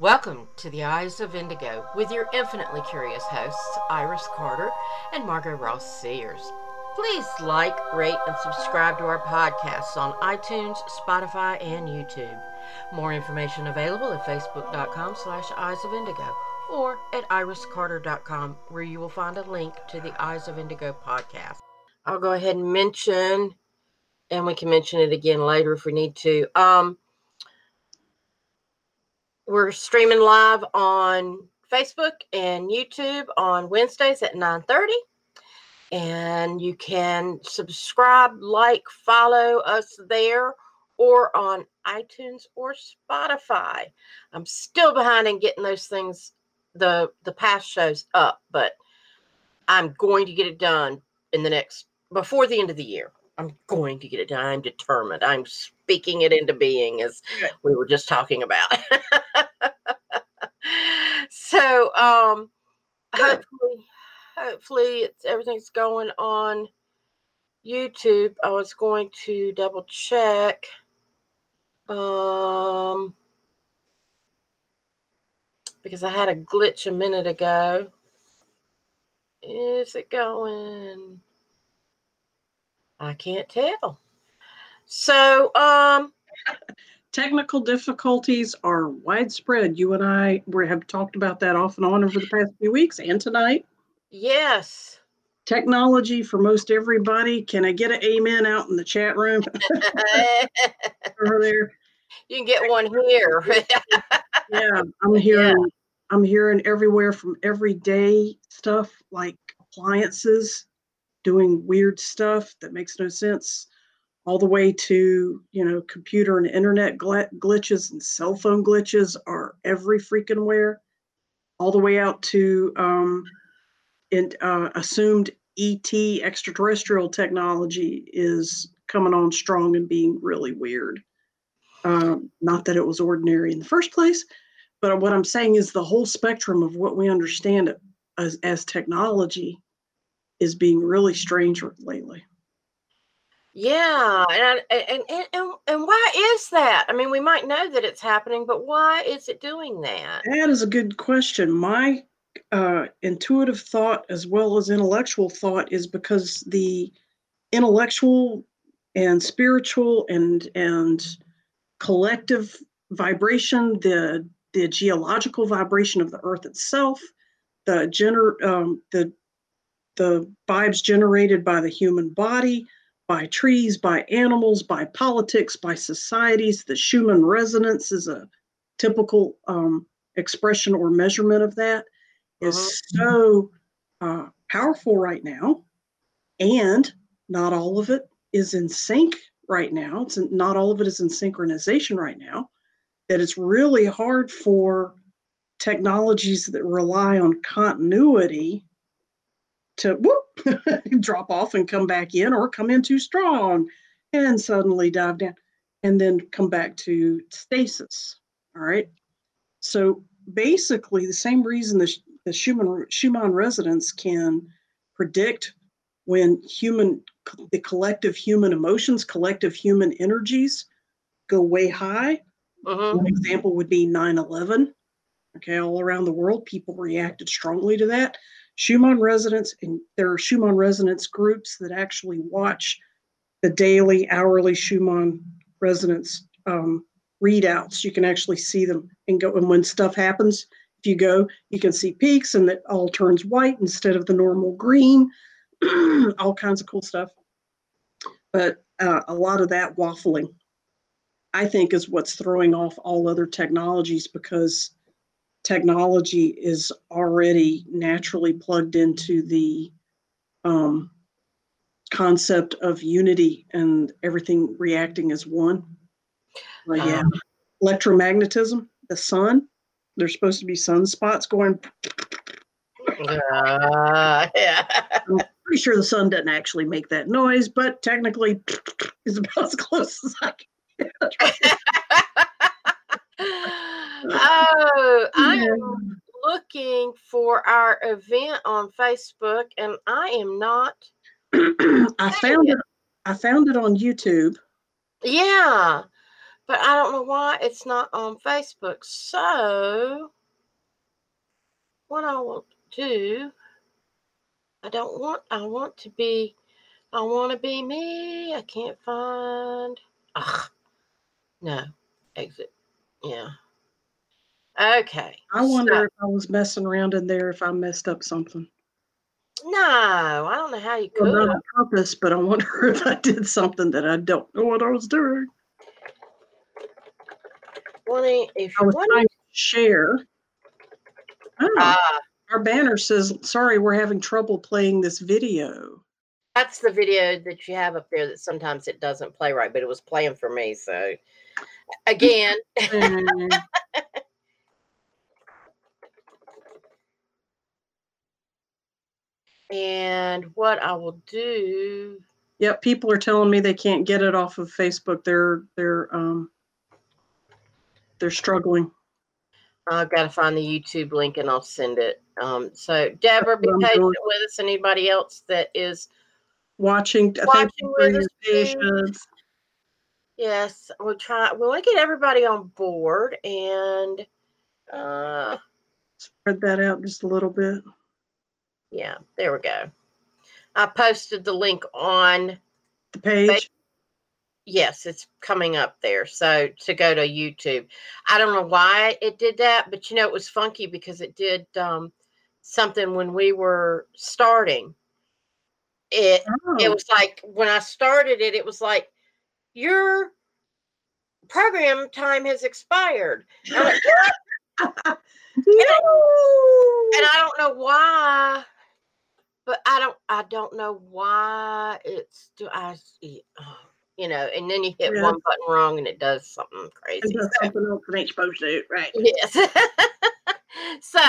Welcome to the Eyes of Indigo with your infinitely curious hosts, Iris Carter and Margot Ross Sears. Please like, rate, and subscribe to our podcasts on iTunes, Spotify, and YouTube. More information available at facebook.com slash eyes of indigo or at iriscarter.com where you will find a link to the Eyes of Indigo podcast. I'll go ahead and mention, and we can mention it again later if we need to. Um, we're streaming live on Facebook and YouTube on Wednesdays at 9:30. And you can subscribe, like, follow us there or on iTunes or Spotify. I'm still behind in getting those things the the past shows up, but I'm going to get it done in the next before the end of the year. I'm going to get it done. I'm determined. I'm speaking it into being, as we were just talking about. so, um, hopefully, hopefully, it's everything's going on YouTube. I was going to double check. Um, because I had a glitch a minute ago. Is it going? I can't tell. So, um, technical difficulties are widespread. You and I we have talked about that off and on over the past few weeks and tonight. Yes. Technology for most everybody. Can I get an amen out in the chat room? over there. You can get one here. yeah, I'm hearing yeah. I'm hearing everywhere from everyday stuff like appliances doing weird stuff that makes no sense all the way to you know computer and internet gl- glitches and cell phone glitches are every freaking where all the way out to um, in, uh, assumed et extraterrestrial technology is coming on strong and being really weird. Um, not that it was ordinary in the first place but what i'm saying is the whole spectrum of what we understand as, as technology is being really strange lately. Yeah, and, and and and why is that? I mean, we might know that it's happening, but why is it doing that? That is a good question. My uh, intuitive thought, as well as intellectual thought, is because the intellectual and spiritual and and collective vibration, the the geological vibration of the Earth itself, the gener um, the the vibes generated by the human body, by trees, by animals, by politics, by societies. The Schumann resonance is a typical um, expression or measurement of that. Is uh-huh. so uh, powerful right now, and not all of it is in sync right now. It's not all of it is in synchronization right now. That it's really hard for technologies that rely on continuity to whoop, drop off and come back in or come in too strong and suddenly dive down and then come back to stasis. All right. So basically, the same reason the, the Schumann, Schumann resonance can predict when human, the collective human emotions, collective human energies go way high. Uh-huh. One example would be 9 11. Okay, all around the world, people reacted strongly to that. Schumann resonance, and there are Schumann resonance groups that actually watch the daily, hourly Schumann resonance um, readouts. You can actually see them and go. And when stuff happens, if you go, you can see peaks and it all turns white instead of the normal green. all kinds of cool stuff. But uh, a lot of that waffling, I think, is what's throwing off all other technologies because technology is already naturally plugged into the um, concept of unity and everything reacting as one. But yeah, um, electromagnetism, the sun, there's supposed to be sunspots going. Uh, yeah. I'm pretty sure the sun doesn't actually make that noise, but technically is about as close as I can. oh, I am looking for our event on Facebook, and I am not. I found it. I found it on YouTube. Yeah, but I don't know why it's not on Facebook. So, what I will do, I don't want, I want to be, I want to be me. I can't find, ugh, no, exit. Yeah. Okay. I wonder so- if I was messing around in there if I messed up something. no, I don't know how you Well, could. not on purpose, but I wonder if I did something that I don't know what I was doing. Wanting, if I was trying to share. Oh, ah, our banner says, sorry, we're having trouble playing this video. that's the video that you have up there that sometimes it doesn't play right, but it was playing for me. So, again, and what I will do, yep, people are telling me they can't get it off of Facebook. They're they're um they're struggling. I've got to find the YouTube link and I'll send it. Um, so, Deborah, be patient with us. Anybody else that is, Watching, thank Watching you for with us, patience. yes, we'll try, we want to get everybody on board and, uh, Spread that out just a little bit. Yeah, there we go. I posted the link on The page. Yes, it's coming up there. So to go to YouTube. I don't know why it did that, but you know, it was funky because it did um, something when we were starting. It Oh, it was like when I started it, it was like your program time has expired. And like, "What?" and I don't know why, but I don't I don't know why it's do I see you know, and then you hit Yeah. one button wrong and it does something It crazy. does So- something else it ain't supposed to, right? Yes. so,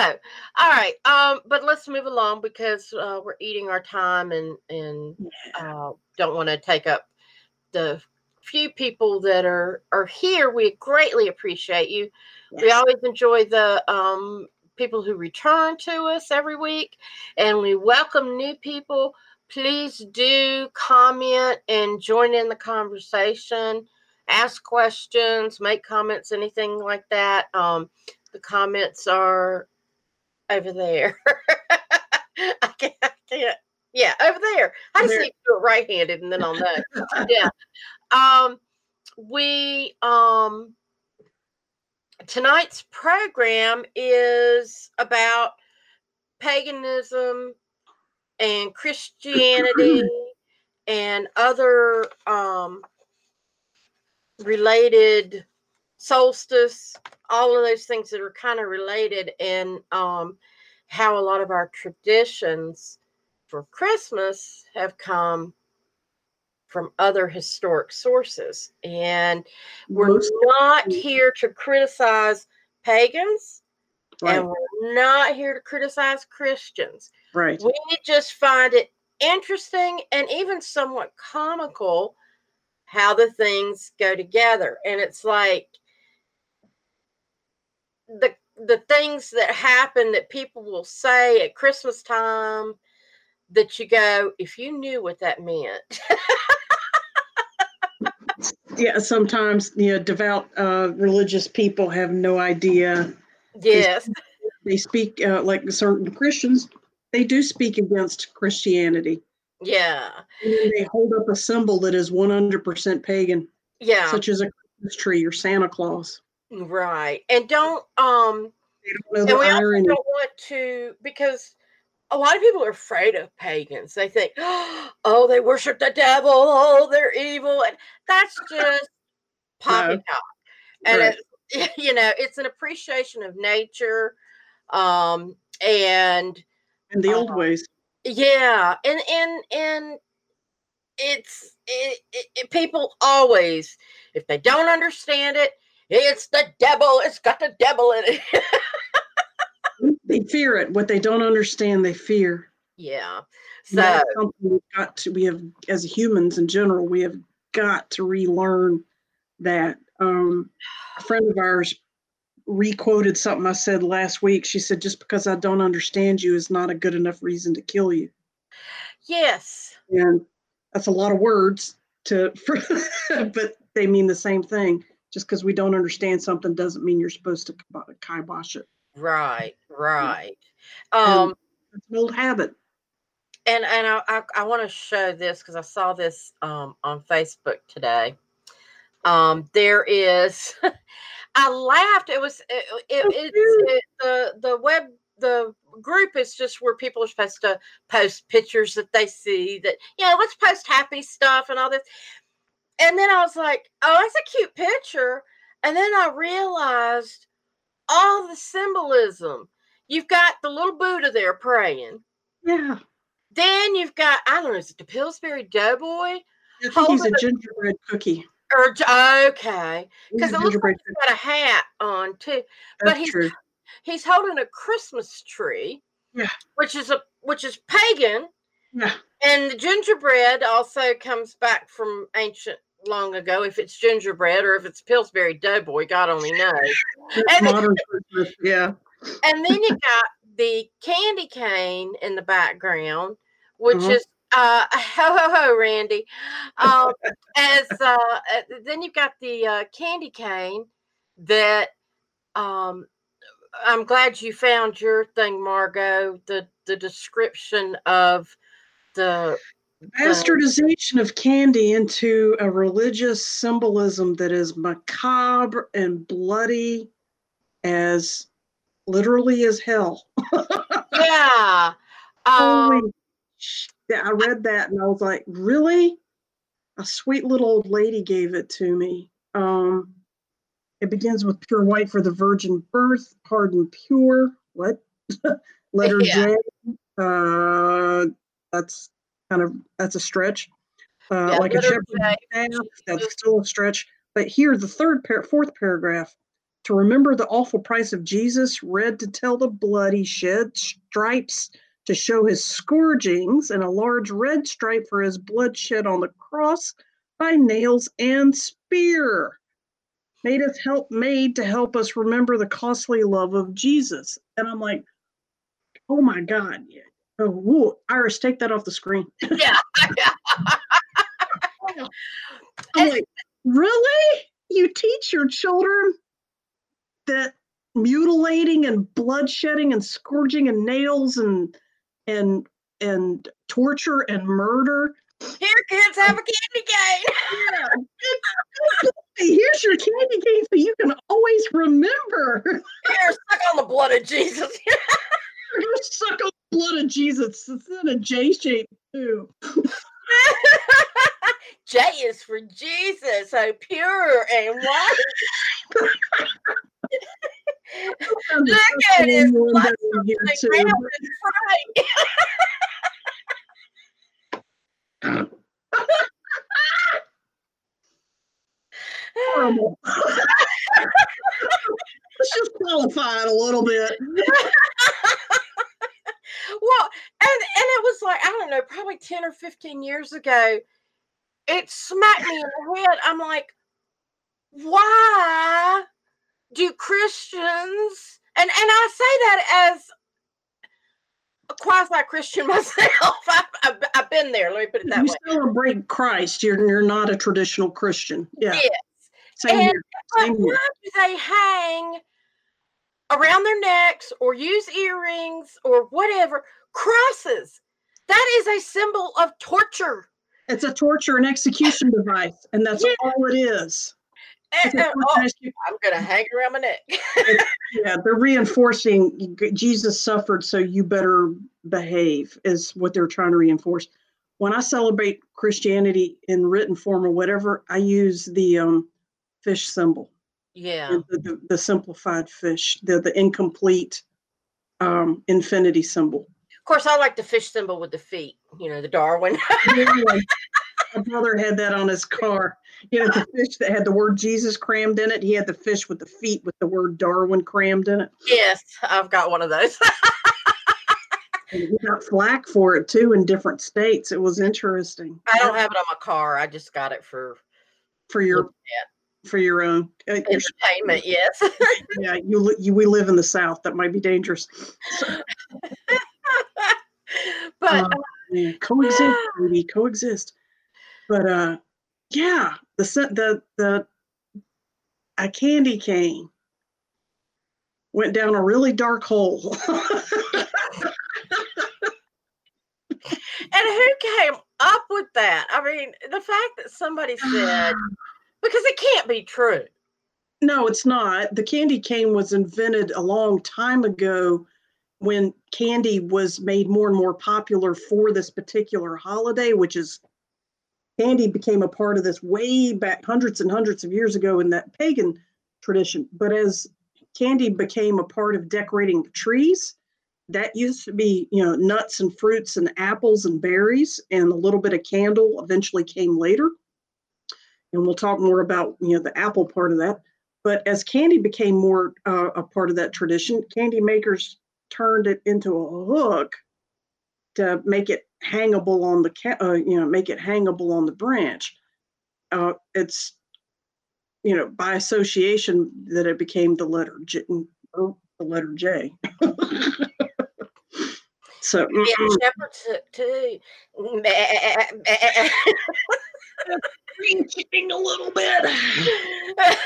all right. Um, but let's move along because uh, we're eating our time and and uh, don't want to take up the few people that are are here. We greatly appreciate you. We always enjoy the um, people who return to us every week, and we welcome new people. Please do comment and join in the conversation. Ask questions, make comments, anything like that. Um, the comments are over there. I can't, I can't. Yeah, over there. I just need to do it right-handed, and then I'll know. yeah. Um, we um tonight's program is about paganism and Christianity and other um, related solstice, all of those things that are kind of related, and um, how a lot of our traditions for Christmas have come from other historic sources. And we're not here to criticize pagans right, and we're not here to criticize Christians. right. We just find it interesting and even somewhat comical how the things go together. And it's like the the things that happen that people will say at Christmas time that you go, if you knew what that meant. Yeah, sometimes you know devout uh, religious people have no idea. yes. They speak uh, like certain Christians. They do speak against Christianity. Yeah. And they hold up a symbol that is 100% pagan, Yeah. such as a Christmas tree or Santa Claus. right. And don't um They don't know and the we also don't want to because a lot of people are afraid of pagans. They think, oh, they worship the devil, oh, they're evil, and that's just poppycock. And Right. it's, you know, it's an appreciation of nature, um, and In the old uh, ways. yeah, and and and it's it, it, it- people always, if they don't understand it, it's the devil. It's got the devil in it. They fear it. What they don't understand, they fear. yeah. So we've got to, we have, as humans in general, we have got to relearn that. Um, a friend of ours requoted something I said last week. She said, just because I don't understand you is not a good enough reason to kill you. yes. And that's a lot of words to, but they mean the same thing. Just because we don't understand something doesn't mean you're supposed to kibo- kibosh it. Right, right. Um, it's an old habit. and and I I, I want to show this because I saw this um on Facebook today. Um, there is, I laughed. It was it, it, it's it, the the web the group is just where people are supposed to post pictures that they see that you know let's post happy stuff and all this. And then I was like, oh, that's a cute picture. And then I realized all the symbolism. You've got the little Buddha there praying. Yeah. Then you've got I don't know, is it the Pillsbury Doughboy I think he's a gingerbread cookie. Er, or okay? Because it looks like he's got a hat on too. but That's he's true. He's holding a Christmas tree, Yeah. which is a which is pagan, Yeah. and the gingerbread also comes back from ancient long ago. If it's gingerbread or if it's Pillsbury Doughboy, God only knows. And then- modern Christmas. Yeah. and then you got the candy cane in the background, which Mhm. is uh ho ho ho Randy. Um as uh uh, then you've got the uh candy cane that um I'm glad you found your thing, Margot, the the description of the Bastardization of candy into a religious symbolism that is macabre and bloody as literally as hell. yeah. Um, yeah, I read that and I was like, really? A sweet little old lady gave it to me. Um, it begins with pure white for the virgin birth, pardon pure. What? Letter Yeah. J. Uh, that's kind of that's a stretch. Uh, Yeah, like a staff, that's still a stretch. But here, the third par- fourth paragraph. To remember the awful price of Jesus, read to tell the blood he shed, stripes to show his scourgings, and a large red stripe for his blood shed on the cross by nails and spear. Made us help made to help us remember the costly love of Jesus. And I'm like, oh my God. Oh, Iris, take that off the screen. yeah. I'm like, really? You teach your children that mutilating and bloodshedding and scourging and nails and and and torture and murder. Here, kids, have a candy cane. Here's your candy cane so you can always remember. Here, suck on the blood of Jesus. you suck on blood of Jesus. It's in a J shape too. J is for Jesus, so pure and white. Look at his blood here Like, too. round horrible. Let's just qualify it a little bit. well, and and it was like I don't know, probably ten or fifteen years ago. It smacked me in the head. I'm like, why do Christians? And and I say that as a quasi Christian myself. I've, I've I've been there. Let me put it that you way. celebrate Christ. You're you're not a traditional Christian. Yeah. Yes. Same And- Same here. why do they hang around their necks or use earrings or whatever crosses? That is a symbol of torture. It's a torture and execution device, and that's Yeah. all it is. And- and- oh, I'm gonna hang around my neck. yeah, they're reinforcing Jesus suffered, so you better behave, is what they're trying to reinforce. When I celebrate Christianity in written form or whatever, I use the um, fish symbol. yeah. the, the, the simplified fish, the, the incomplete um, infinity symbol. Of course, I like the fish symbol with the feet. You know, the Darwin. My brother had that on his car. You know, the fish that had the word Jesus crammed in it. He had the fish with the feet with the word Darwin crammed in it. yes, I've got one of those. Got flack for it too in different states. It was interesting. I don't have it on my car. I just got it for for your for your own. Uh, your- entertainment. Yes. yeah, you, you we live in the South. That might be dangerous. but Um, yeah, coexist, baby, coexist. But uh, yeah, the the the a candy cane went down a really dark hole. And who came up with that? I mean, the fact that somebody said, because it can't be true. no, it's not. The candy cane was invented a long time ago when candy was made more and more popular for this particular holiday, which is candy became a part of this way back hundreds and hundreds of years ago in that pagan tradition. But as candy became a part of decorating trees, that used to be, you know, nuts and fruits and apples and berries, and a little bit of candle eventually came later. And we'll talk more about, you know, the apple part of that. But as candy became more uh, a part of that tradition, candy makers turned it into a hook to make it hangable on the, ca- uh, you know, make it hangable on the branch. Uh, it's, you know, by association that it became the letter J, mm, oh, the letter J. so Yeah. Shepherd too. Reaching a little bit. That's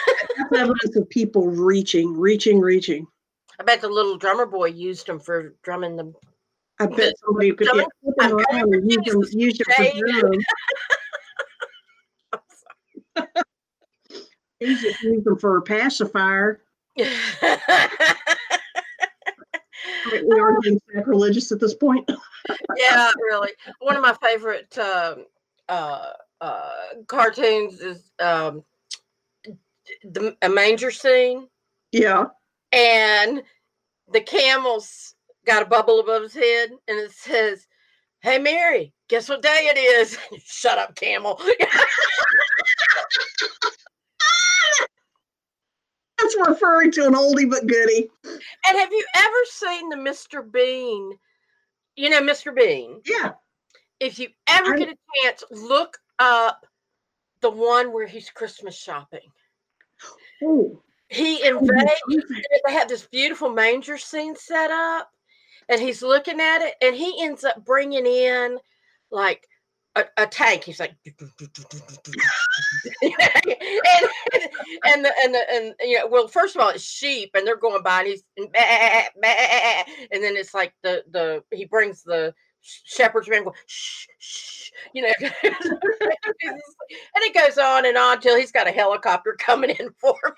evidence of people reaching, reaching, reaching. I bet the little drummer boy used them for drumming the. I bet somebody could get flip 'em I'm around and use them, use for shade. drum. Use them for a pacifier. We are being sacrilegious at this point. yeah, really. One of my favorite um, uh, uh, cartoons is um, the a manger scene, Yeah. And the camel's got a bubble above his head, and it says, "Hey, Mary, guess what day it is?" Shut up, camel. That's referring to an oldie but goodie. and have you ever seen the Mr. Bean? You know, Mr. Bean. Yeah. If you ever I- get a chance, look up the one where he's Christmas shopping. Oh. He invades. they have this beautiful manger scene set up and he's looking at it and he ends up bringing in like a, a tank. He's like and, and the and the and you know well first of all it's sheep and they're going by and he's and then it's like the the he brings the shepherd's man going shh shh you know. And it goes on and on till he's got a helicopter coming in for him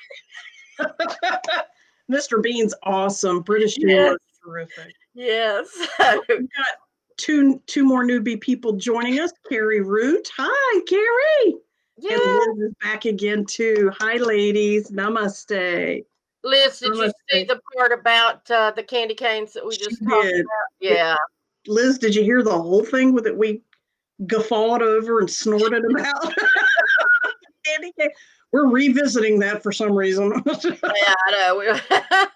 Mr. Bean's awesome. British Yes. humor is terrific. Yes. We've got Two two more newbie people joining us. Carrie Root. Hi, Carrie. yeah. And Liz is back again too. Hi, ladies. Namaste. Liz, did you see the part about uh, the candy canes that we She just talked did. about? Yeah. Liz, did you hear the whole thing with it? We guffawed over and snorted about. Candy cane. We're revisiting that for some reason. Yeah, I know.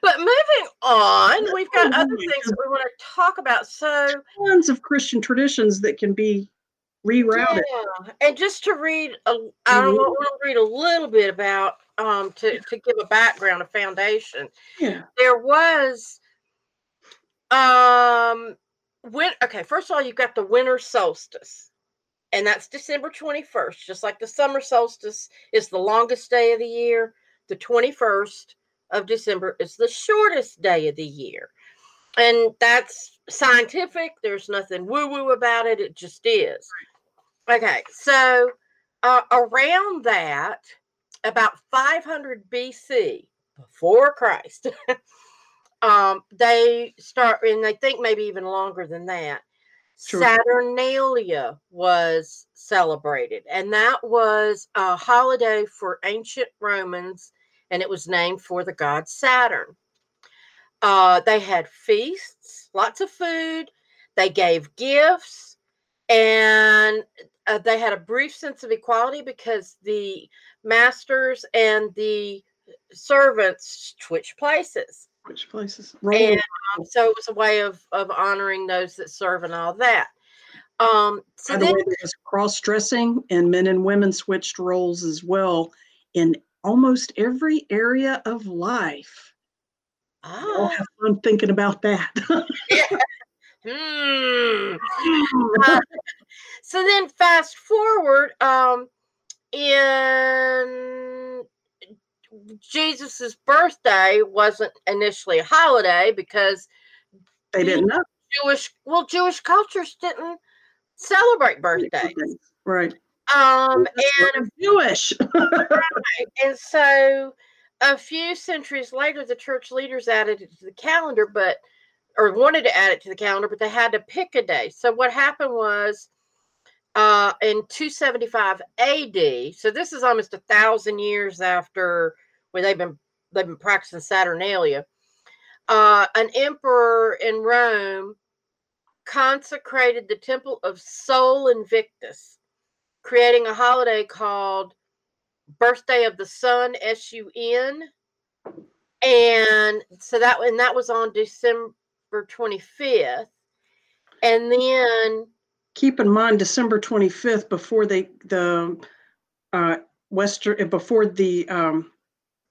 But moving on, we've got other things that we want to talk about. So, Tons of Christian traditions that can be rerouted. yeah. And just to read, a, I Mhm. want to read a little bit about um, to to give a background, a foundation. Yeah. there was um when okay first of all you've got the winter solstice and that's december 21st just like the summer solstice is the longest day of the year the 21st of december is the shortest day of the year. And that's scientific there's nothing woo woo about it it just is. Okay so uh, around that about 500 bc before christ um they start and they think maybe even longer than that Sure. saturnalia was celebrated and that was a holiday for ancient romans and it was named for the god saturn uh they had feasts lots of food they gave gifts and uh, they had a brief sense of equality because the masters and the servants switched places Which places? And um, so it was a way of of honoring those that serve and all that. Um, so By the then, way, there was cross dressing, and men and women switched roles as well in almost every area of life. Oh. I'll Ah, have fun thinking about that. hmm. Uh, so then, fast forward, um, in Jesus's birthday wasn't initially a holiday because They didn't know. Jewish well Jewish cultures didn't celebrate birthdays. Right. Um and Jewish. and so a few centuries later the church leaders added it to the calendar but or wanted to add it to the calendar but they had to pick a day. So what happened was uh in 275 AD, so this is almost a thousand years after where they've been they've been practicing Saturnalia. Uh, an emperor in Rome consecrated the temple of Sol Invictus, creating a holiday called Birthday of the Sun, S U N. And so that and that was on December 25th. And then Keep in mind, December 25th, before they, the, uh, Western, before the, um,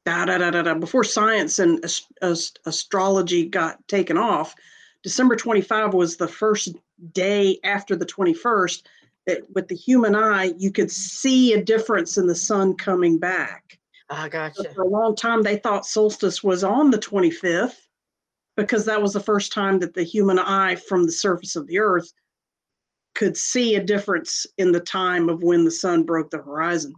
da, da, da, da, da, before science and ast- ast- astrology got taken off, December 25 was the first day after the 21st that with the human eye, you could see a difference in the sun coming back. I But gotcha. for a long time, they thought solstice was on the 25th because that was the first time that the human eye from the surface of the earth could see a difference in the time of when the sun broke the horizon.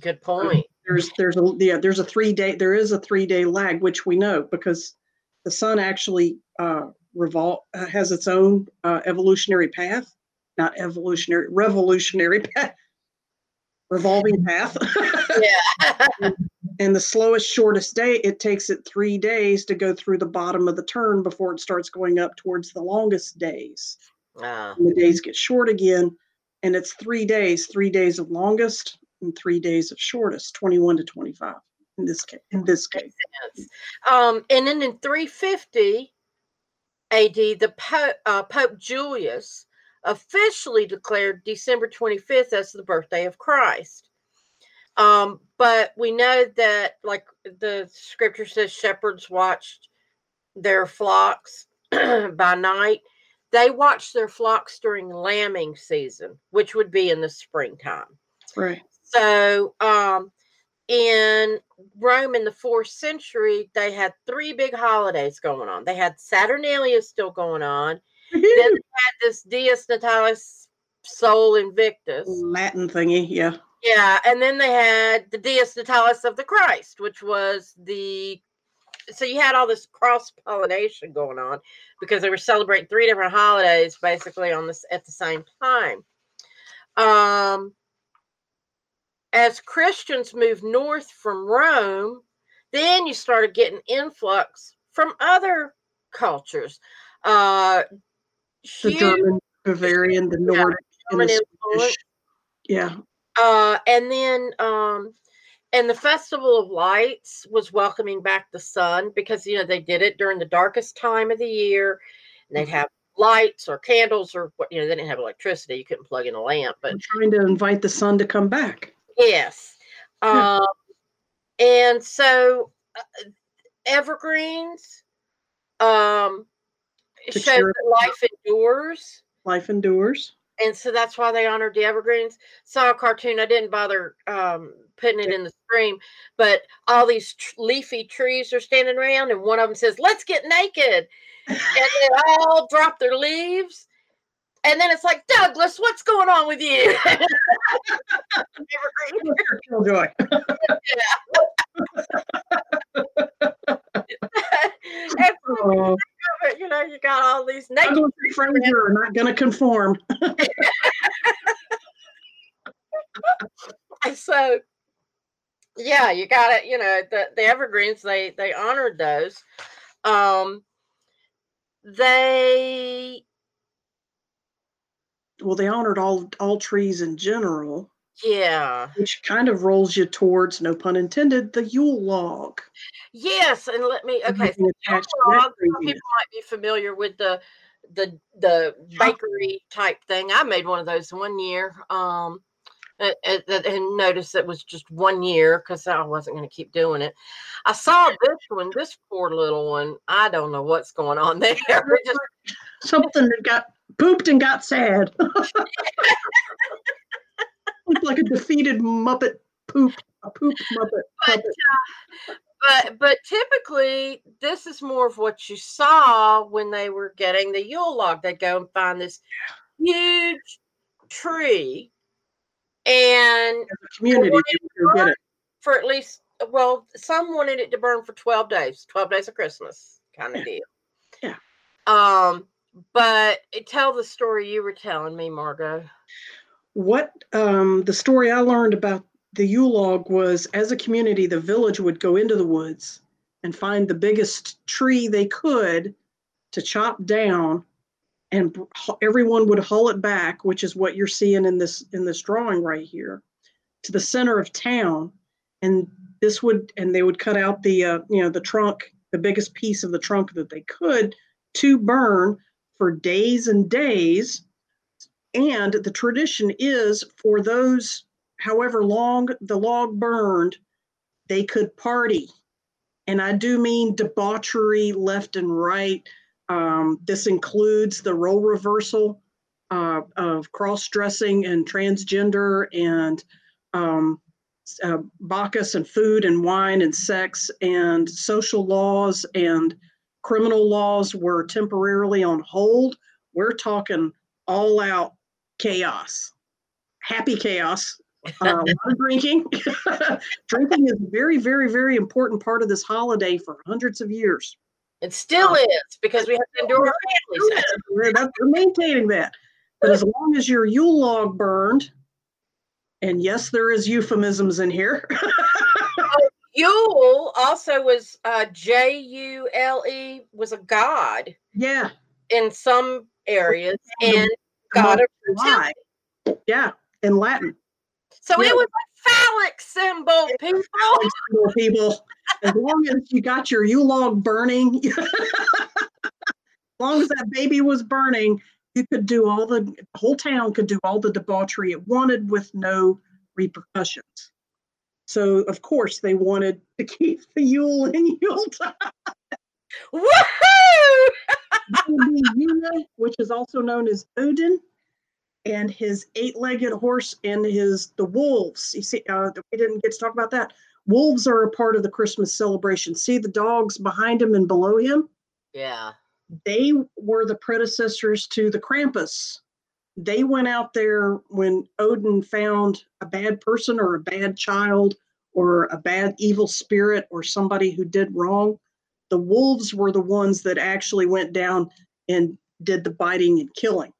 Good point. There's there's a yeah there's a three day there is a three day lag which we know because the sun actually uh, revol uh, has its own uh, evolutionary path, not evolutionary revolutionary path, revolving path. Yeah. And the slowest, shortest day, it takes it three days to go through the bottom of the turn before it starts going up towards the longest days. Ah, the days get short again, and it's three days, three days of longest and three days of shortest, 21 to 25 in this case. In this case. Um, and then in 350 AD, the Pope, uh, Pope Julius officially declared December 25th as the birthday of Christ. Um, but we know that, like the scripture says, shepherds watched their flocks by night. They watched their flocks during lambing season, which would be in the springtime. right? So, um, in Rome in the fourth century, they had three big holidays going on. They had Saturnalia still going on. Then they had this Dies Natalis Sol Invictus. Latin thingy, yeah. Yeah, and then they had the Dies Natalis of the Christ, which was the so you had all this cross pollination going on because they were celebrating three different holidays basically on this at the same time. Um, as Christians moved north from Rome, then you started getting influx from other cultures. Uh, The huge German, Bavarian, the Yeah, Nordic, and the Swedish. Yeah, Uh, and then um, and the Festival of Lights was welcoming back the sun because you know they did it during the darkest time of the year, and they'd Mhm. have lights or candles or what you know they didn't have electricity you couldn't plug in a lamp but I'm trying to invite the sun to come back. yes Yeah. um and so uh, evergreens um To shows that life endures Life endures. and so that's why they honored the evergreens. Saw a cartoon. I didn't bother um, putting it in the stream, but all these tr- leafy trees are standing around, and one of them says, "Let's get naked," and they all drop their leaves. And then it's like, Douglas, what's going on with you? Killjoy. Oh, you know, you got all these naked and Fraser are not going to conform. So yeah you got it you know the, the evergreens they they honored those. Um they Well, they honored all all trees in general, yeah. Which kind of rolls you towards, no pun intended, the Yule log. yes and let me okay so Everything attached to that log, some people might be familiar with the the the bakery type thing. I made one of those one year um and, and, and noticed it was just one year because I wasn't going to keep doing it. I saw this one, this poor little one. I don't know what's going on there. Just Something that got pooped and got sad. Looked like a defeated Muppet poop. a poop muppet. but, puppet. uh, but but typically this is more of what you saw when they were getting the Yule log. They'd go and find this huge tree and community, wanted they would go get it. for at least well, some wanted it to burn for 12 days, 12 days of Christmas kind of deal. Yeah. Um, but it- tell the story you were telling me, Margot. What um, the story I learned about the Yule log was as a community, the village would go into the woods and find the biggest tree they could to chop down, and everyone would haul it back, which is what you're seeing in this in this drawing right here, to the center of town, and this would and they would cut out the uh, you know the trunk, the biggest piece of the trunk that they could to burn for days and days and the tradition is for those, however long the log burned, they could party. And I do mean debauchery left and right. Um, this includes the role reversal uh, of cross dressing and transgender and um, uh, Bacchus and food and wine and sex and social laws and criminal laws were temporarily on hold. We're talking all out chaos, happy chaos, uh, a lot of drinking. drinking is a very, very, very important part of this holiday for hundreds of years. It still Oh. is because we have to endure our families. We're, maintaining that. But as long as your Yule log burned, and yes, there is euphemisms in here. Yule also was uh, J U L E was a god yeah, in some areas and god of fertility. yeah, in Latin. So Yeah. it was phallic symbol, people. Little people, as long as you got your Yule log burning, as long as that baby was burning, you could do all the, the whole town could do all the debauchery it wanted with no repercussions. So of course they wanted to keep the Yule in Yuletide. Woohoo! That Yule, which is also known as Odin, and his eight-legged horse and his the wolves. You see, uh, we didn't get to talk about that. Wolves are a part of the Christmas celebration. See the dogs behind him and below him? Yeah. They were the predecessors to the Krampus. They went out there when Odin found a bad person or a bad child or a bad evil spirit or somebody who did wrong. The wolves were the ones that actually went down and did the biting and killing.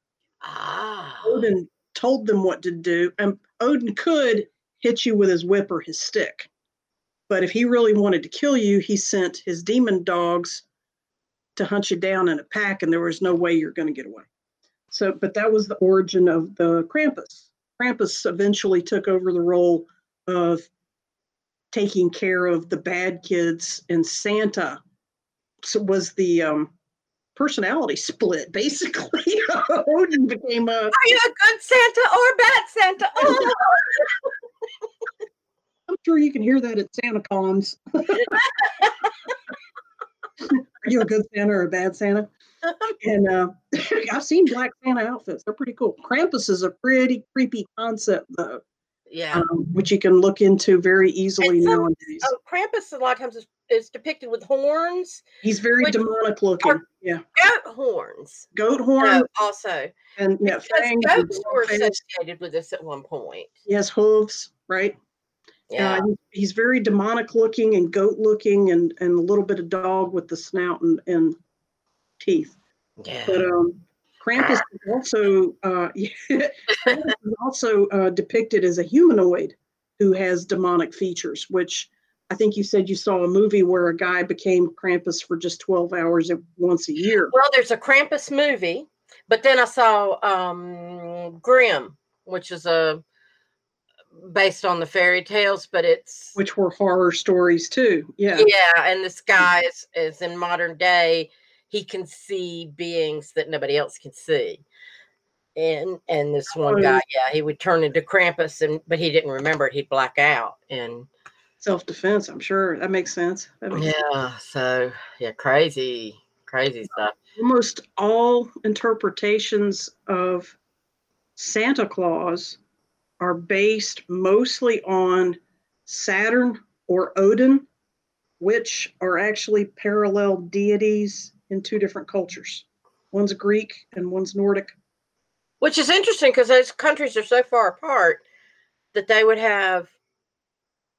Ah. Odin told them what to do, and Odin could hit you with his whip or his stick. But if he really wanted to kill you, he sent his demon dogs to hunt you down in a pack, and there was no way you're going to get away. So, but that was the origin of the Krampus. Krampus eventually took over the role of taking care of the bad kids, and Santa was the um, personality split. Basically, Odin became a Are you a good Santa or a bad Santa? Oh. I'm sure you can hear that at Santa cons. Are you a good Santa or a bad Santa? And uh, I've seen black Santa outfits. They're pretty cool. Krampus is a pretty creepy concept, though, yeah. um, which you can look into very easily some- nowadays. Oh, Krampus a lot of times is, is depicted with horns, He's very demonic looking. Yeah, goat horns. goat horn No, also, and yeah, fangs. goats were associated with this at one point. He has hooves, right? Yeah. Uh, he's very demonic looking and goat looking, and and a little bit of dog with the snout and, and teeth. yeah. But um, Krampus is also uh, is also uh, depicted as a humanoid who has demonic features, which I think you said you saw a movie where a guy became Krampus for just 12 hours at- once a year. Well, there's a Krampus movie, but then I saw um Grimm, which is a based on the fairy tales, but it's Which were horror stories too. Yeah. yeah, and this guy is, is in modern day, he can see beings that nobody else can see. And and this one guy, yeah, he would turn into Krampus and but he didn't remember it, he'd black out. And Self defense, I'm sure. That makes sense. That makes yeah, so yeah, crazy, crazy stuff. almost all interpretations of Santa Claus are based mostly on Saturn or Odin, which are actually parallel deities in two different cultures. One's Greek and one's Nordic. Which is interesting because those countries are so far apart that they would have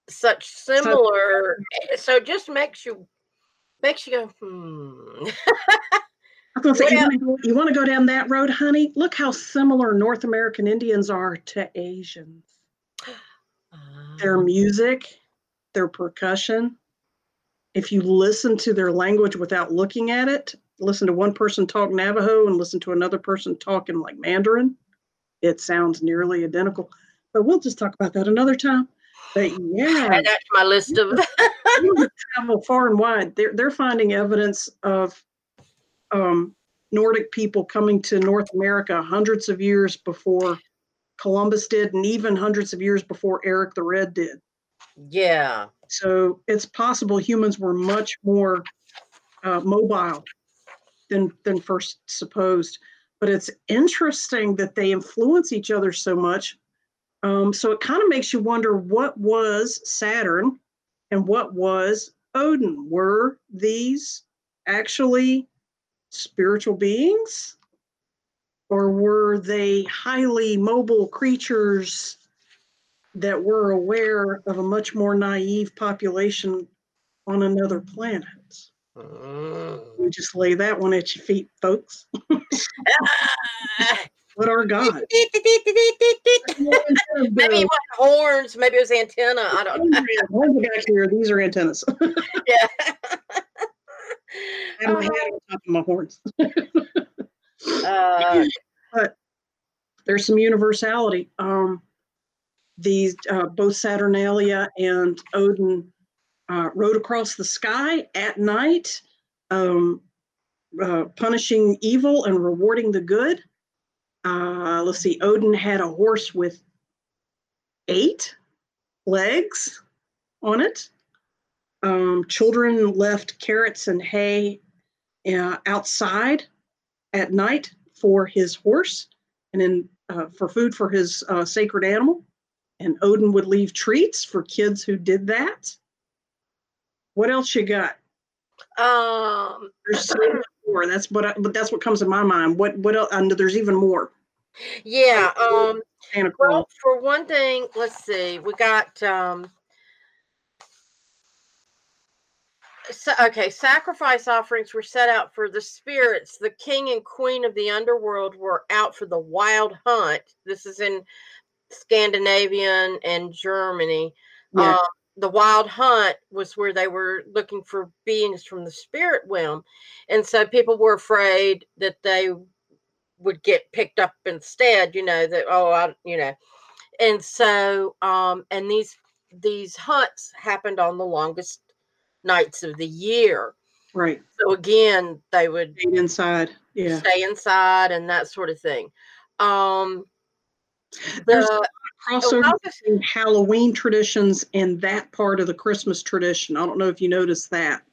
such similar. So it just makes you makes you go, hmm. I was gonna say, you, wanna go, you want to go down that road, honey? Look how similar North American Indians are to Asians. Their Ah. music, their percussion. If you listen to their language without looking at it, listen to one person talk Navajo and listen to another person talking like Mandarin, it sounds nearly identical. But we'll just talk about that another time. But yeah, that to my list of. travel far and wide. They're they're finding evidence of um, Nordic people coming to North America hundreds of years before Columbus did, and even hundreds of years before Eric the Red did. yeah. So it's possible humans were much more uh, mobile than than first supposed. But it's interesting that they influence each other so much. Um, so it kind of makes you wonder what was Saturn and what was Odin. Were these actually spiritual beings? Or were they highly mobile creatures that we're aware of a much more naive population on another planet? Mm. We just lay that one at your feet, folks. What are God? maybe it wasn't horns. Maybe it was antenna. I don't know. Horns back here. These are antennas. Yeah. I don't have my hat on top of my horns. Uh, There's some universality. Um, these uh, both Saturnalia and Odin uh, rode across the sky at night, um, uh, punishing evil and rewarding the good. Uh, let's see, Odin had a horse with eight legs on it. Um, children left carrots and hay uh, outside at night for his horse and then uh, for food for his sacred animal. And Odin would leave treats for kids who did that. What else you got? um, There's so much more. That's what, I, but that's what comes to my mind. What, what else? And there's even more. yeah. Um, well, for one thing, let's see. We got um, so, okay. Sacrifice offerings were set out for the spirits. The king and queen of the underworld were out for the wild hunt. This is in Scandinavian and Germany. Yeah. Uh, the wild hunt was where they were looking for beings from the spirit realm. And so people were afraid that they would get picked up instead, you know, that, oh, I, you know. And so, um, and these, these hunts happened on the longest nights of the year. right. So again, they would Stayed inside. Yeah. stay inside and that sort of thing. Um, There's the, Crossover I'll between Halloween traditions and that part of the Christmas tradition. I don't know if you noticed that.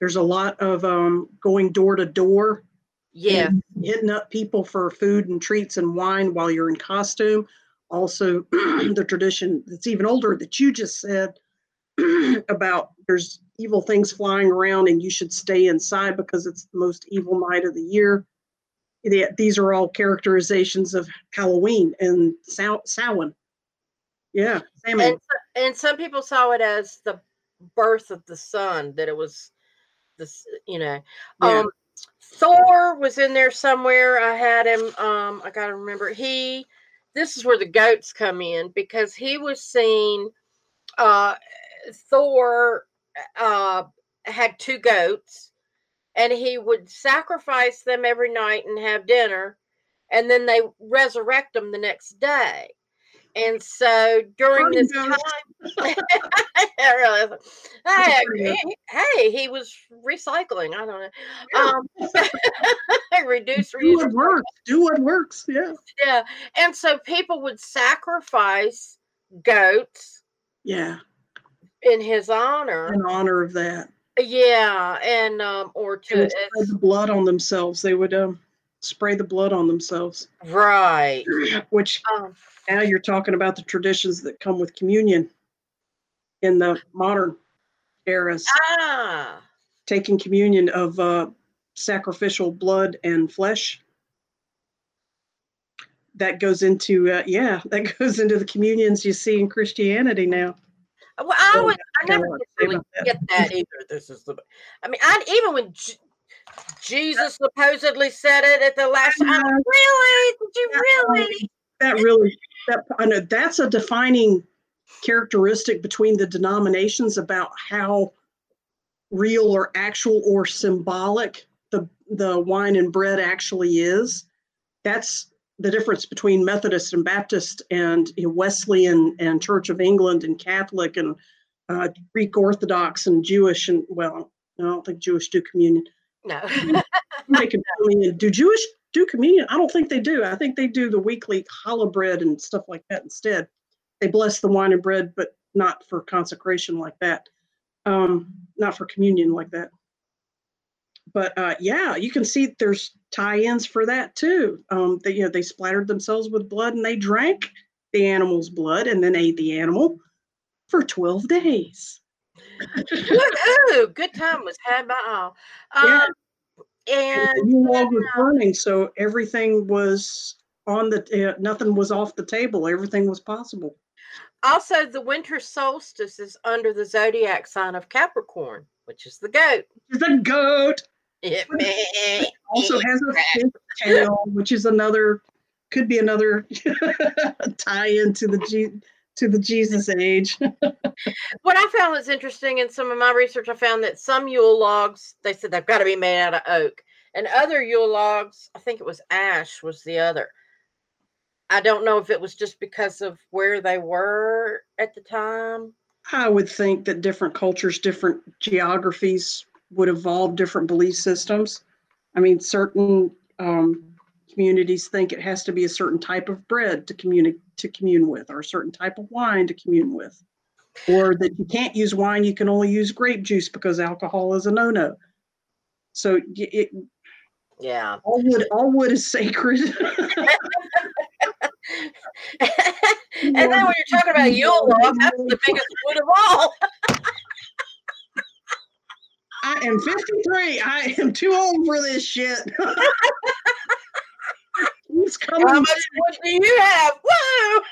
There's a lot of um, going door to door yeah, hitting up people for food and treats and wine while you're in costume. Also, the tradition that's even older that you just said about there's evil things flying around and you should stay inside because it's the most evil night of the year. The- These are all characterizations of Halloween and Sam- Samhain. Yeah, Samhain. and and some people saw it as the birth of the sun that it was this you know Yeah. um thor was in there somewhere i had him um i gotta remember he this is where the goats come in because he was seen uh thor uh had two goats and he would sacrifice them every night and have dinner and then they resurrect them the next day and so during Party this goats. time I hey, he- hey, he was recycling. I don't know. Um, reduce, Do what works. Do what works. Yeah. yeah. And so people would sacrifice goats Yeah. in his honor. In honor of that. Yeah, and um, or to would spread the blood on themselves. They would um, spray the blood on themselves. right. Which Um, now you're talking about the traditions that come with communion. in the modern eras, Ah, taking communion of uh, sacrificial blood and flesh. That goes into uh, yeah, that goes into the communions you see in Christianity now. well, I always, I never lot to did say really get that either. This is the, I mean, I even when J- Jesus supposedly said it at the last. I'm uh, really? Did you really? That really that I know that's a defining characteristic between the denominations about how real or actual or symbolic the the wine and bread actually is. That's the difference between Methodist and Baptist and Wesleyan and Church of England and Catholic and uh, Greek Orthodox and Jewish and well, I don't think Jewish do communion. No. They can communion. Do Jewish do communion? I don't think they do. I think they do the weekly challah bread and stuff like that instead. They bless the wine and bread, but not for consecration like that. Um, not for communion like that. But uh, yeah, you can see there's tie-ins for that too. Um, they, you know, they splattered themselves with blood and they drank the animal's blood and then ate the animal for 12 days. Woohoo! Good time was had by all. Yeah. Um, and you log was burning, so everything was on the. Uh, nothing was off the table. Everything was possible. also, the winter solstice is under the zodiac sign of Capricorn, which is the goat. The goat It may- also has a fifth tail, which is another. Could be another tie into the G, to the Jesus age. what I found was interesting in some of my research, I found that some Yule logs, they said they've got to be made out of oak, and other Yule logs, I think it was ash, was the other. I don't know if it was just because of where they were at the time. I would think that different cultures, different geographies would evolve different belief systems. I mean, certain um, communities think it has to be a certain type of bread to communi- to commune with, or a certain type of wine to commune with, or that you can't use wine, you can only use grape juice because alcohol is a no-no. So it, Yeah. all wood, all wood is sacred. and then when you're talking about Yule log, that's the biggest wood of all. I am 53. I am too old for this shit. It's coming How much wood do you have? Woo!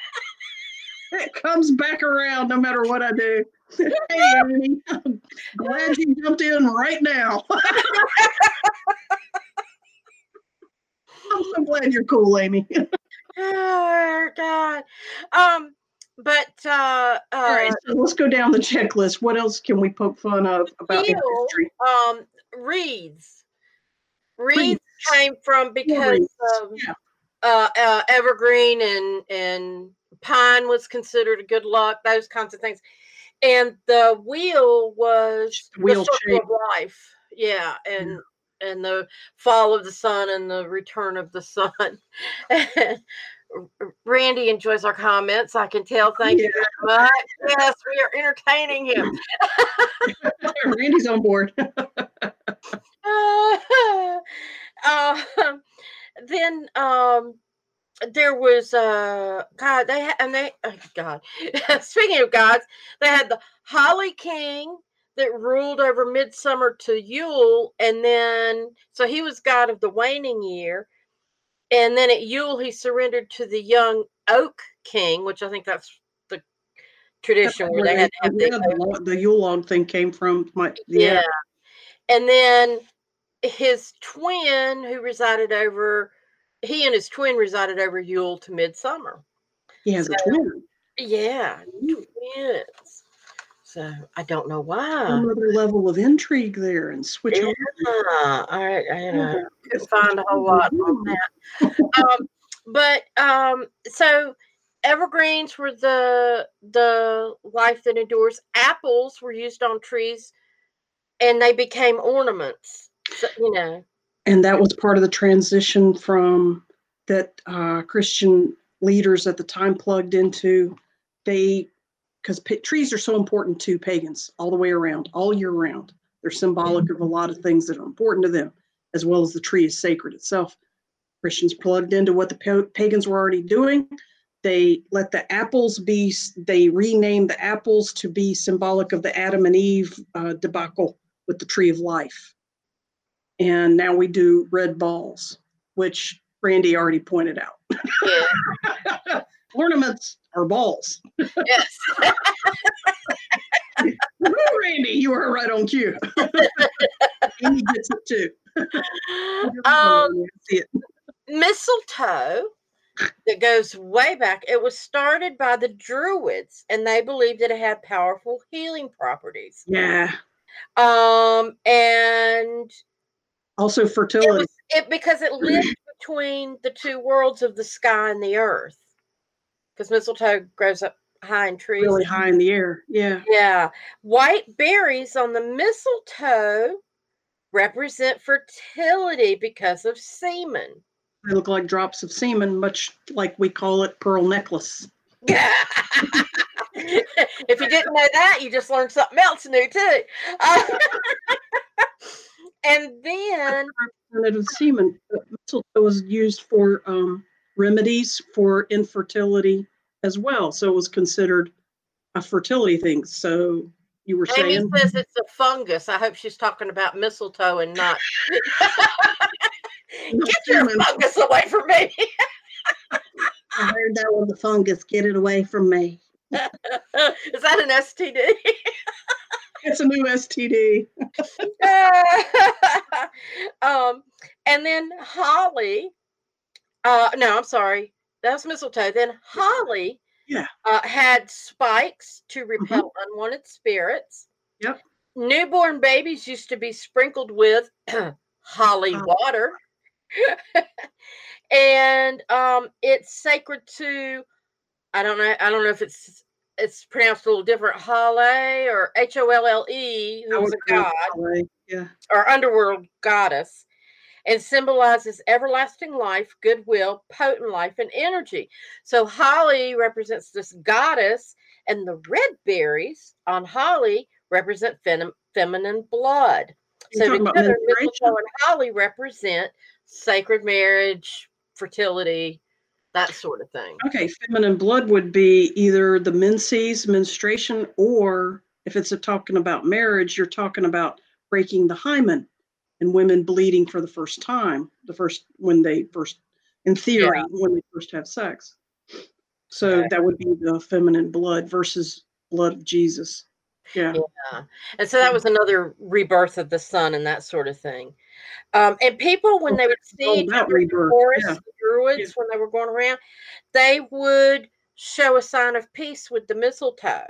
it comes back around no matter what I do. hey, I'm glad you jumped in right now. I'm so glad you're cool, Amy. Oh God. Um, but uh, All right, uh, so let's go down the checklist. What else can we poke fun of about Heel, history? um, reeds. Reeds came from because reeds, of yeah. Uh, uh, evergreen and and pine was considered a good luck. Those kinds of things, and the wheel was the Wheel circle of life. Yeah, and and the fall of the sun and the return of the sun. Randy enjoys our comments. I can tell. Thank you very much. Yes, we are entertaining him. Randy's on board. um, then um, there was uh, God. They had and they oh, God. Speaking of gods, they had the Holly King that ruled over midsummer to Yule, and then so he was god of the waning year, and then at Yule he surrendered to the young Oak King, which I think that's the tradition where they had to have yeah, the the, Yule log thing came from. My, yeah. yeah. And then his twin, who resided over, he and his twin resided over Yule to midsummer. he has a twin. Yeah, twins. So I don't know why. Another level of intrigue there and switch Yeah, over. all right. I know, couldn't find a whole lot on that. Um, but um, so evergreens were the the life that endures. Apples were used on trees, and they became ornaments. So, you know. and that was part of the transition from that uh, Christian leaders at the time plugged into. They, because p- trees are so important to pagans all the way around, all year round. They're symbolic of a lot of things that are important to them, as well as the tree is sacred itself. Christians plugged into what the pa- pagans were already doing. they let the apples be they renamed the apples to be symbolic of the adam and eve uh, debacle with the tree of life and now we do red balls which randy already pointed out Yeah. ornaments are balls yes. Woo, randy you were right on cue He gets it too um, it. mistletoe that goes way back. It was started by the Druids, and they believed that it had powerful healing properties. yeah Um, and also it fertility was it because it lived between the two worlds of the sky and the earth. Because mistletoe grows up high in trees. really high in the air yeah Yeah. White berries on the mistletoe represent fertility because of semen. they look like drops of semen much like we call it pearl necklace Yeah. if you didn't know that, you just learned something else new too. Uh, and then, representative semen. but Mistletoe was used for um, remedies for infertility as well. So it was considered a fertility thing. So you were Amy saying says it's a fungus. I hope she's talking about mistletoe and not. Get your semen. fungus away from me. I heard that was the fungus. Get it away from me. Is that an STD? It's a new STD. um, and then holly. Uh, no, I'm sorry. That's mistletoe. Then holly. Yeah. Uh, had spikes to repel unwanted spirits. Yep. Newborn babies used to be sprinkled with holly Oh. water. and um, it's sacred to I don't know. I don't know if it's it's pronounced a little different. Hale or H O L L E, who's a god. Yeah. or underworld goddess, and symbolizes everlasting life, goodwill, potent life, and energy. So Holly represents this goddess, and the red berries on Holly represent fem- feminine blood. You're so together, mistletoe and holly represent sacred marriage, fertility, that sort of thing. Okay, feminine blood would be either the menses, menstruation, or if it's a talking about marriage, you're talking about breaking the hymen and women bleeding for the first time, the first when they first, in theory, Yeah. when they first have sex. So Okay. that would be the feminine blood versus blood of Jesus. Yeah. Yeah. And so that mm. was another rebirth of the sun and that sort of thing. Um, and people, when they would see each about other in the forest, yeah. druids, when they were going around, they would show a sign of peace with the mistletoe.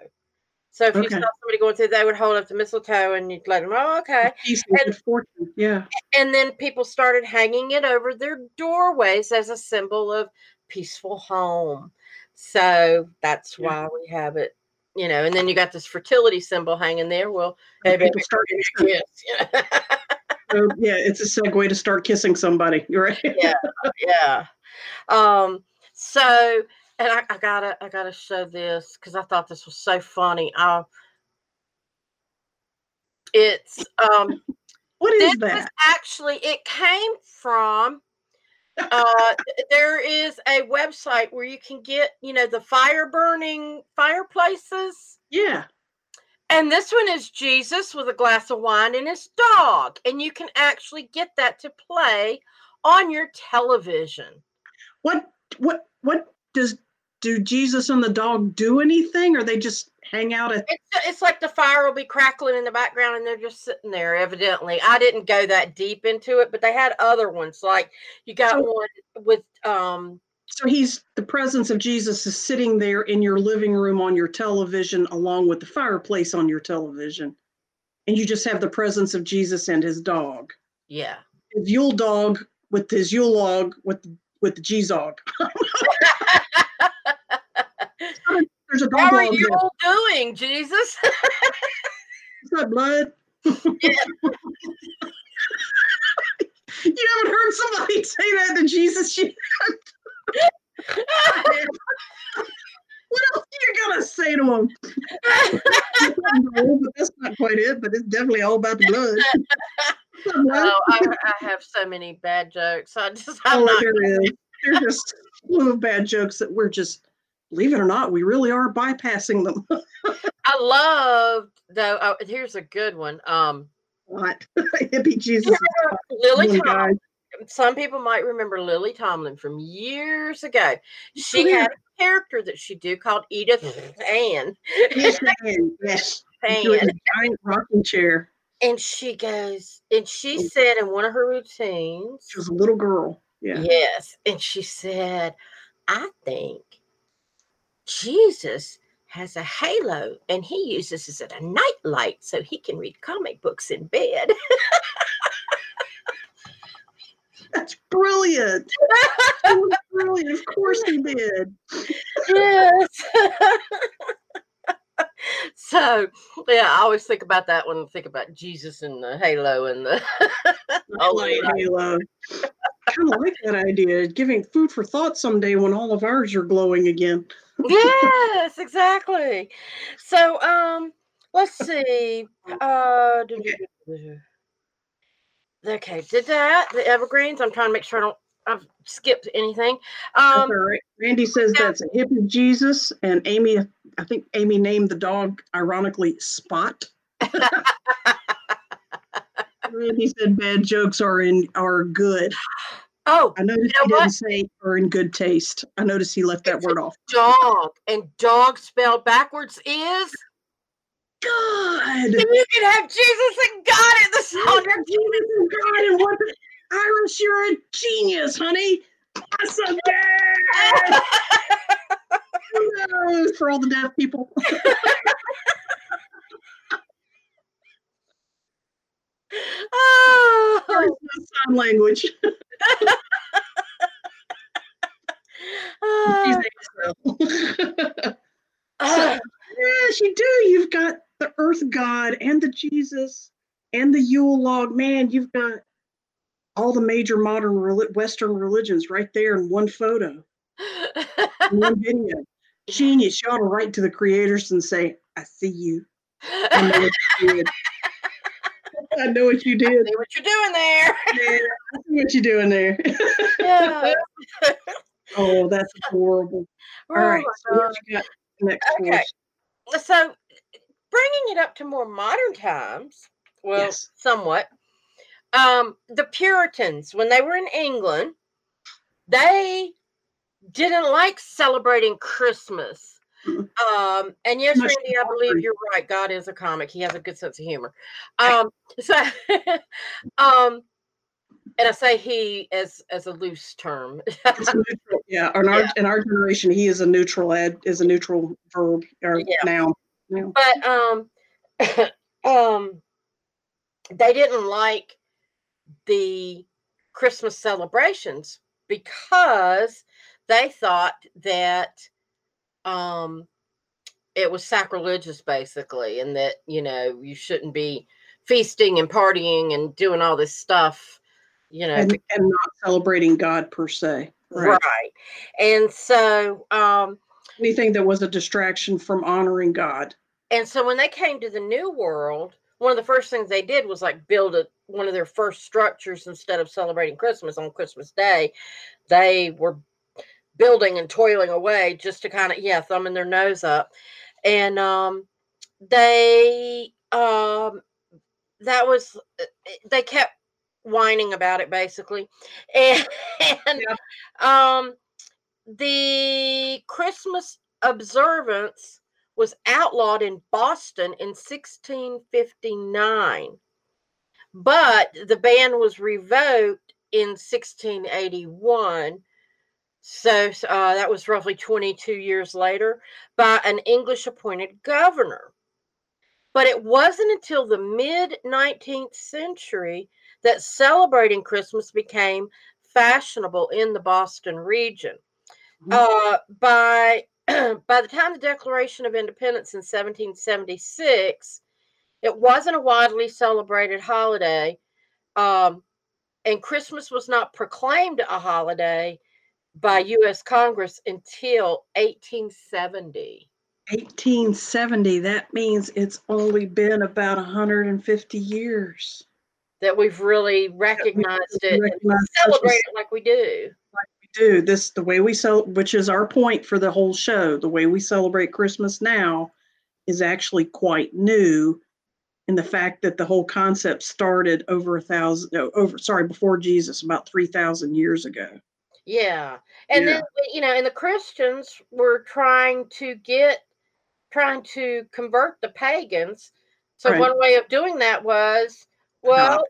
So if you Okay. saw somebody going through, they would hold up the mistletoe and you'd let them, oh, okay. Peace and fortune. Yeah. And then people started hanging it over their doorways as a symbol of peaceful home. So that's Yeah. why we have it, you know. And then you got this fertility symbol hanging there. Well, hey, People baby, start give me kissing. a kiss. you know? So, yeah, it's a segue to start kissing somebody. You're right. yeah. Um, so and I, I gotta I gotta show this because I thought this was so funny. Uh, it's um What is that? actually it came from uh there is a website where you can get you know the fire burning fireplaces Yeah. And this one is jesus with a glass of wine and his dog and you can actually get that to play on your television. What what what does do Jesus and the dog do anything or they just hang out at it's, it's like the fire will be crackling in the background and they're just sitting there evidently. I didn't go that deep into it but they had other ones like you got So- one with um so he's the presence of Jesus is sitting there in your living room on your television along with the fireplace on your television. And you just have the presence of Jesus and his dog. yeah His Yule dog with his Yule log with with the G-Zog. There's a How are you all doing, Jesus? What's up, blood? you haven't heard somebody say that to Jesus yet? What else are you gonna say to him? but that's not quite it. But it's definitely all about the blood. Oh, I, I have so many bad jokes. I just I'm Oh, not. there is. There's just little bad jokes that we're just believe it or not, we really are bypassing them. I love though. Oh, here's a good one. Um, what hippie Jesus? Lily Tomlin. Some people might remember Lily Tomlin from years ago. She had a character that she did called Edith mm-hmm. Ann. Yes, yes. Pan. giant rocking chair. And she goes, and she mm-hmm. said in one of her routines, she was a little girl. Yeah. Yes. And she said, I think Jesus has a halo and he uses it as a nightlight so he can read comic books in bed. That's brilliant. Of course he did. Yes. so yeah, I always think about that when I think about Jesus and the halo and the light halo. I kind of like that idea. Giving food for thought someday when all of ours are glowing again. yes, exactly. So um let's see. Uh okay, did that the evergreens. I'm trying to make sure I don't I've skipped anything. Um, right. Randy says yeah. that's a hippie Jesus, and Amy, I think Amy named the dog ironically Spot. Randy said bad jokes are in are good. Oh, I noticed you know he didn't say are in good taste. I noticed he left that it's word off. Dog and dog spelled backwards is God. And you can have Jesus and God in the song. Jesus and God and what Iris, you're a genius, honey. Awesome dad. for all the deaf people. oh. sign language. oh. so, yes, you do. You've got the Earth God and the Jesus and the Yule log. Man, you've got all the major modern Western religions right there in one photo, in one video. Genius. You ought to write to the creators and say, I see you. I know what you did. I know what you did. I see what you're doing there. yeah, I see what you're doing there. yeah. oh, that's horrible. All right. So what you got next okay. So bringing it up to more modern times, well, yes. somewhat, um, the Puritans, when they were in England, they didn't like celebrating Christmas. Um, and yes, Randy, I believe you're right. God is a comic. He has a good sense of humor. Um, so, um, and I say he as as a loose term. yeah. In our yeah. in our generation, he is a neutral ed is a neutral verb or yeah. noun. Yeah. But um, um, they didn't like the Christmas celebrations because they thought that um, it was sacrilegious, basically, and that you know you shouldn't be feasting and partying and doing all this stuff, you know, and, and not celebrating God per se. Right. right. And so, um, anything that was a distraction from honoring God. And so, when they came to the New World, one of the first things they did was like build a one of their first structures instead of celebrating Christmas on Christmas Day. They were building and toiling away just to kind of yeah thumbing their nose up and um they um that was uh, they kept whining about it basically and, and yeah. um the christmas observance was outlawed in boston in 1659 but the ban was revoked in 1681 so uh, that was roughly 22 years later by an English appointed governor. But it wasn't until the mid 19th century that celebrating Christmas became fashionable in the Boston region. Mm-hmm. Uh, by by the time the Declaration of Independence in 1776, it wasn't a widely celebrated holiday, um, and Christmas was not proclaimed a holiday by U.S. Congress until 1870. 1870. That means it's only been about 150 years that we've really recognized it recognized and celebrated it like we do. Do this the way we sell, which is our point for the whole show. The way we celebrate Christmas now is actually quite new in the fact that the whole concept started over a thousand no, over sorry before jesus about 3000 years ago Yeah. And Yeah. then, you know, and the Christians were trying to get, trying to convert the pagans. So Right. one way of doing that was, well,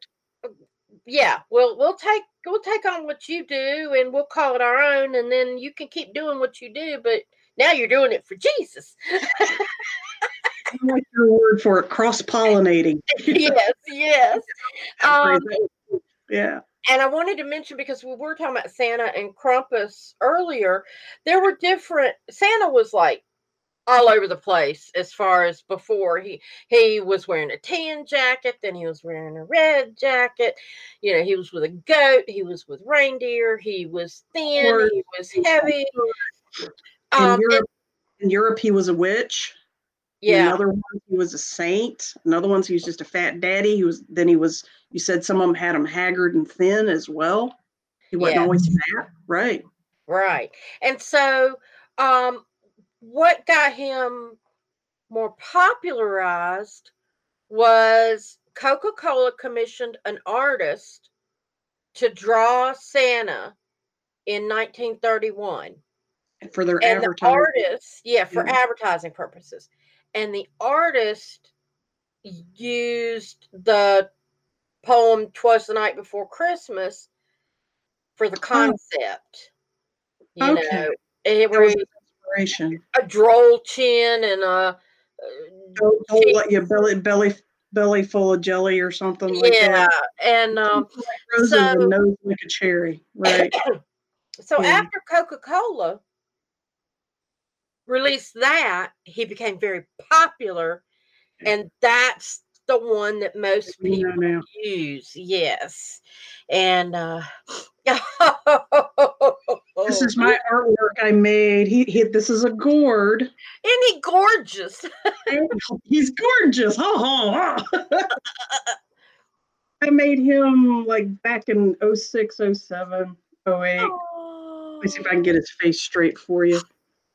yeah, we'll we'll take we'll take on what you do and we'll call it our own, and then you can keep doing what you do, but now you're doing it for Jesus. I like your word for it cross-pollinating yes, yes. Um, yeah and I wanted to mention because we were talking about Santa and Krampus earlier, there were different. Santa was like all over the place as far as before. He he was wearing a tan jacket, then he was wearing a red jacket. You know, he was with a goat. He was with reindeer. He was thin. He was heavy. in Um, europe and- in europe he was a witch yeah, another one he was a saint another one he was just a fat daddy he was then he was you said some of them had him haggard and thin as well he wasn't Yeah. always fat right Right. And so um what got him more popularized was Coca-Cola commissioned an artist to draw Santa in 1931. for their And the advertising artist, yeah, for Yeah. advertising purposes. And the artist used the poem Twas the Night Before Christmas for the concept. You Oh. Okay. know, it was inspiration a droll chin and a Don't, don't let your belly belly belly full of jelly or something like yeah, that. and um, Roses so- and nose like a cherry, right? so Yeah. after Coca Cola released that, he became very popular, and that's the one that most people know use. Yes, and uh, This is my artwork I made. He, he this is a gourd. Isn't he gorgeous? He's gorgeous. Ha ha ha. I made him like back in 06, 07, 08. Let me see if I can get his face straight for you.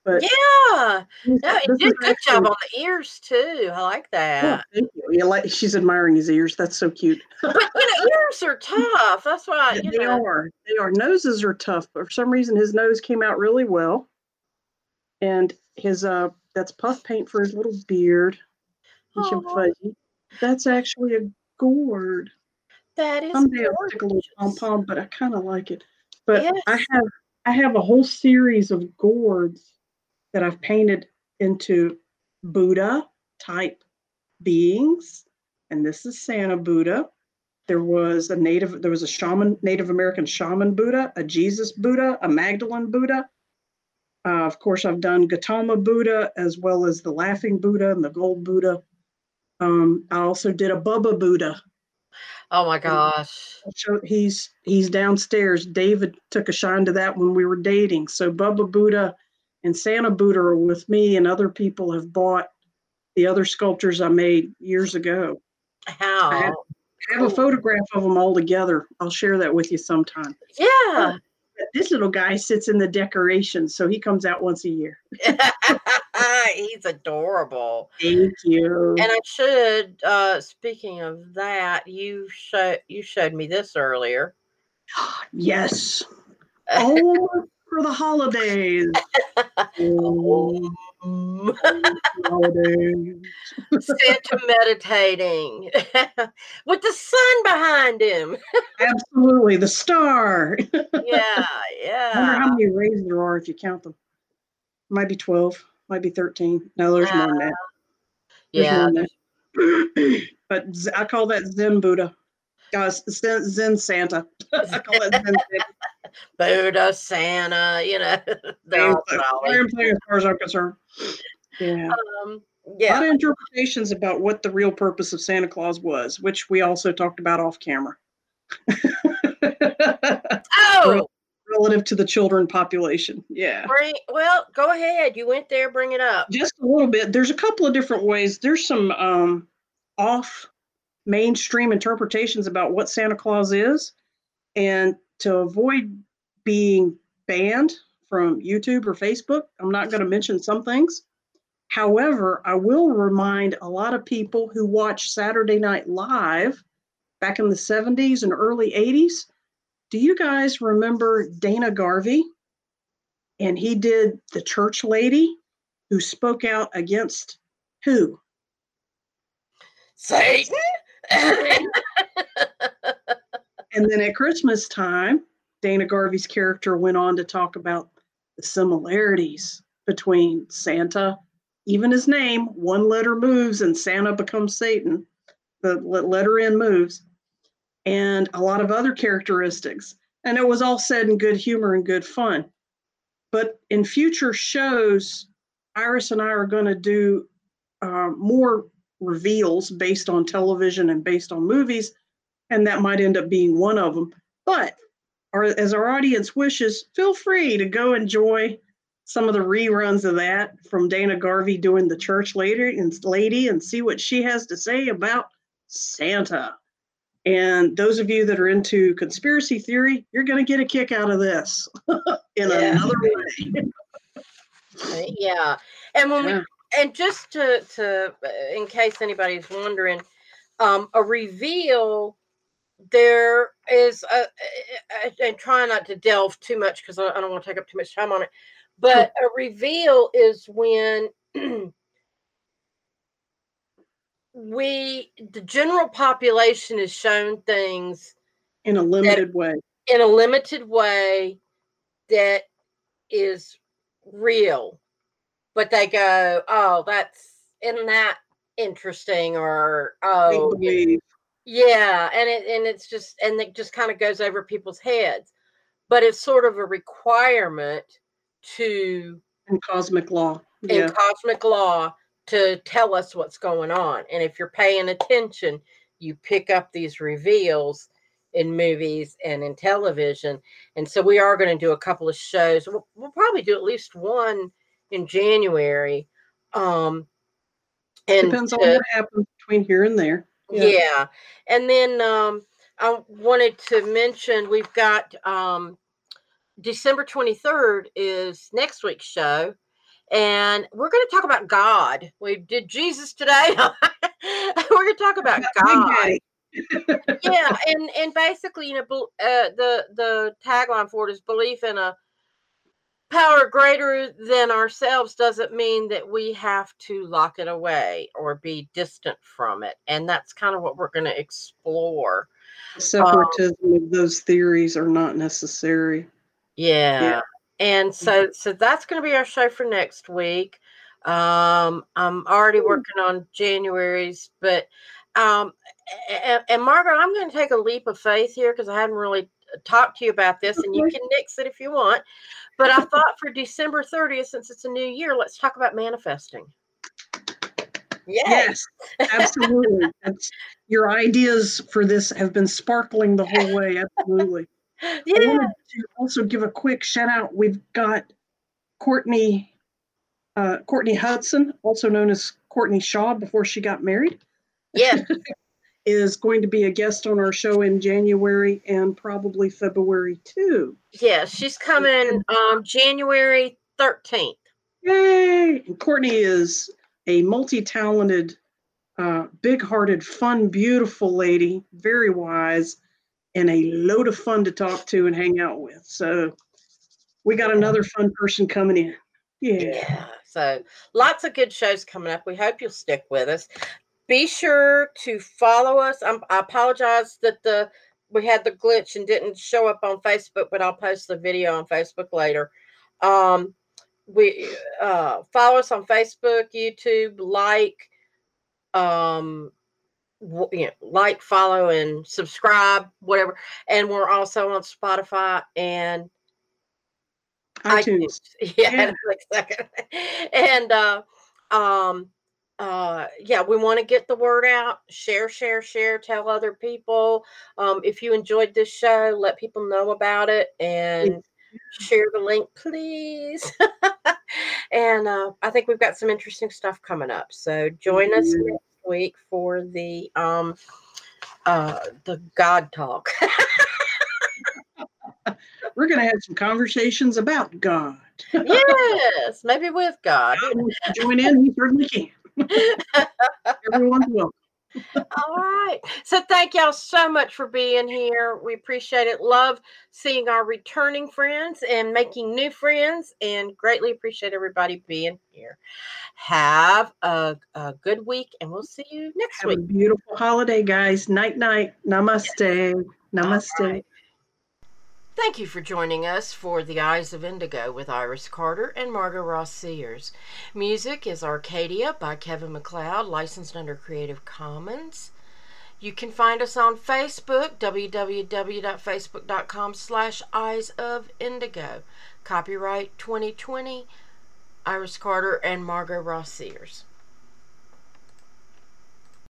But Yeah, no, he did a good job on the ears too. I like Oh, that. thank you. Yeah, like she's admiring his ears. That's so cute. But you know, ears are tough. That's why you they know. are. They are. Noses are tough, but for some reason his nose came out really well. And his uh that's puff paint for his little beard. Fuzzy. That's actually a gourd. That is Someday I'll stick a little pom pom, but I kind of like it. But I have I have a whole series of gourds that I've painted into Buddha type beings. And this is Santa Buddha. There was a native, there was a shaman, Native American shaman Buddha, a Jesus Buddha, a Magdalene Buddha. Uh, of course, I've done Gautama Buddha as well as the Laughing Buddha and the Gold Buddha. Um, I also did a Bubba Buddha. Oh my gosh. So he's he's downstairs. David took a shine to that when we were dating. So Bubba Buddha and Santa Buddha with me, and other people have bought the other sculptures I made years ago. How? I have a photograph of them all together. I'll share that with you sometime. Yeah. This little guy sits in the decorations, so he comes out once a year. He's adorable. Thank you. And I should uh speaking of that, you showed you showed me this earlier. yes. Oh, for the holidays. Oh, Mm. holidays. Santa meditating with the sun behind him. Absolutely, the star. Yeah, yeah. I wonder how many rays there are if you count them. Might be 12, might be 13. No, there's more than that. There's Yeah. than that. but I call that Zen Buddha. Guys, Zen, Zen Santa. I call that Zen Santa. Buddha, Santa, you know, they're all Same jolly. as far as I'm concerned. Yeah. Um, A lot yeah. of interpretations about what the real purpose of Santa Claus was, which we also talked about off camera. Oh, Relative to the children population. Yeah. bring, well, go ahead. You went there, bring it up. just a little bit there's a couple of different ways there's some um off mainstream interpretations about what santa claus is and to avoid being banned from YouTube or Facebook. I'm not going to mention some things. However, I will remind a lot of people who watch Saturday Night Live back in the 70s and early 80s. Do you guys remember Dana Carvey? And he did the church lady who spoke out against who? Satan. And then at Christmas time, Dana Carvey's character went on to talk about the similarities between Santa, even his name, one letter moves and Santa becomes Satan. The letter N moves, and a lot of other characteristics. And it was all said in good humor and good fun. But in future shows, Iris and I are going to do uh, more reveals based on television and based on movies, and that might end up being one of them. But our, as our audience wishes, feel free to go enjoy some of the reruns of that from Dana Carvey doing the church later and lady and see what she has to say about Santa. And those of you that are into conspiracy theory, you're going to get a kick out of this in yeah. another way. yeah. And when yeah. we and just to to uh, in case anybody's wondering, um, a reveal there is a, and try not to delve too much because I, I, don't want to take up too much time on it. But a reveal is when we the general population is shown things in a limited that, way. In a limited way that is real but they go, "Oh, that's isn't that interesting?" Or "Oh, yeah," and it and it's just and it just kind of goes over people's heads. But it's sort of a requirement to in cosmic law. In cosmic law to tell us what's going on. And if you're paying attention, you pick up these reveals in movies and in television. And so we are going to do a couple of shows. We'll, we'll probably do at least one in January. Um, and depends to, on what happens between here and there. Yeah, yeah. and then um, I wanted to mention we've got um, December twenty third is next week's show, and we're going to talk about God. We did Jesus today. we're going to talk about God. yeah, and and basically, you know, uh, the the tagline for it is belief in a power greater than ourselves doesn't mean that we have to lock it away or be distant from it. And that's kind of what we're going to explore. Separatism um, of those theories are not necessary. Yeah. yeah. And so so that's going to be our show for next week. Um I'm already working on January's, but um and, and Margaret, I'm going to take a leap of faith here because I hadn't really talked to you about this, and you can nix it if you want. But I thought for December 30th, since it's a new year, let's talk about manifesting. Yay. Yes, absolutely. your ideas for this have been sparkling the whole way. Absolutely. Yeah. I wanted to also give a quick shout out. We've got Courtney, uh, Courtney Hudson, also known as Courtney Shaw, before she got married. Yes. is going to be a guest on our show in January and probably February too. Yeah, she's coming um January 13th. Yay! And Courtney is a multi-talented, uh, big-hearted, fun, beautiful lady, very wise, and a load of fun to talk to and hang out with. So we got another fun person coming in. Yeah. yeah. So lots of good shows coming up. We hope you'll stick with us be sure to follow us. I'm, i apologize that the we had the glitch and didn't show up on Facebook, but I'll post the video on Facebook later. Um, we uh, follow us on Facebook, YouTube, like, um, you know, like, follow, and subscribe, whatever. And we're also on Spotify and iTunes. iTunes. Yeah, yeah. and uh, um, uh yeah we want to get the word out share share share tell other people um if you enjoyed this show let people know about it and share the link please and uh i think we've got some interesting stuff coming up so join mm-hmm. us next week for the um uh the god talk we're going to have some conversations about God. yes, maybe with God. join in, he certainly can. Everyone's welcome. All right. So thank y'all so much for being here. We appreciate it. Love seeing our returning friends and making new friends and greatly appreciate everybody being here. Have a, a good week and we'll see you next Have week. a beautiful holiday, guys. Night night. Namaste. Namaste. Thank you for joining us for The Eyes of Indigo with Iris Carter and Margot Ross Sears. Music is Arcadia by Kevin MacLeod, licensed under Creative Commons. You can find us on Facebook, www.facebook.com slash Eyes of Indigo. Copyright 2020, Iris Carter and Margot Ross Sears.